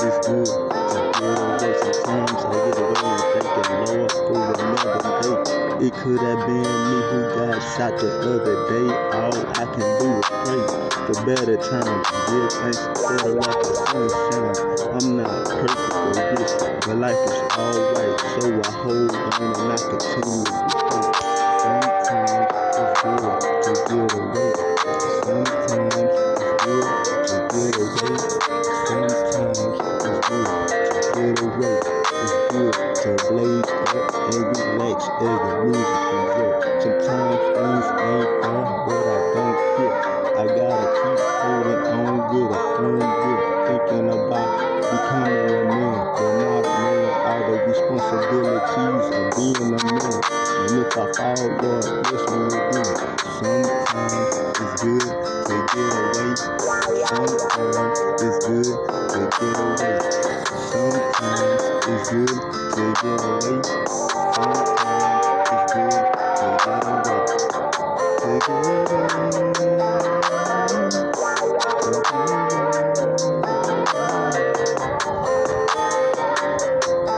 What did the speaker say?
It's good. I get sometimes. I get away and thank the Lord for another day. It could have been me who got shot the other day. All I can do is pray for better times. Give thanks for the light of sunshine. I'm not perfect for this, but life is alright. So I hold on and I continue to pray. Sometimes it's good to get away. Sometimes it's good to get away. It's good to blaze up and relax as the music is up. Sometimes things ain't fun, but I don't care. I gotta keep holding on with a firm grip, thinking about becoming a man, but not knowing all the responsibilities of being a man. And if I fall, Lord, bless me again. Get away. Sometimes it's good to get away. Sometimes it's good to get away. Sometimes it's good to get away. To get away.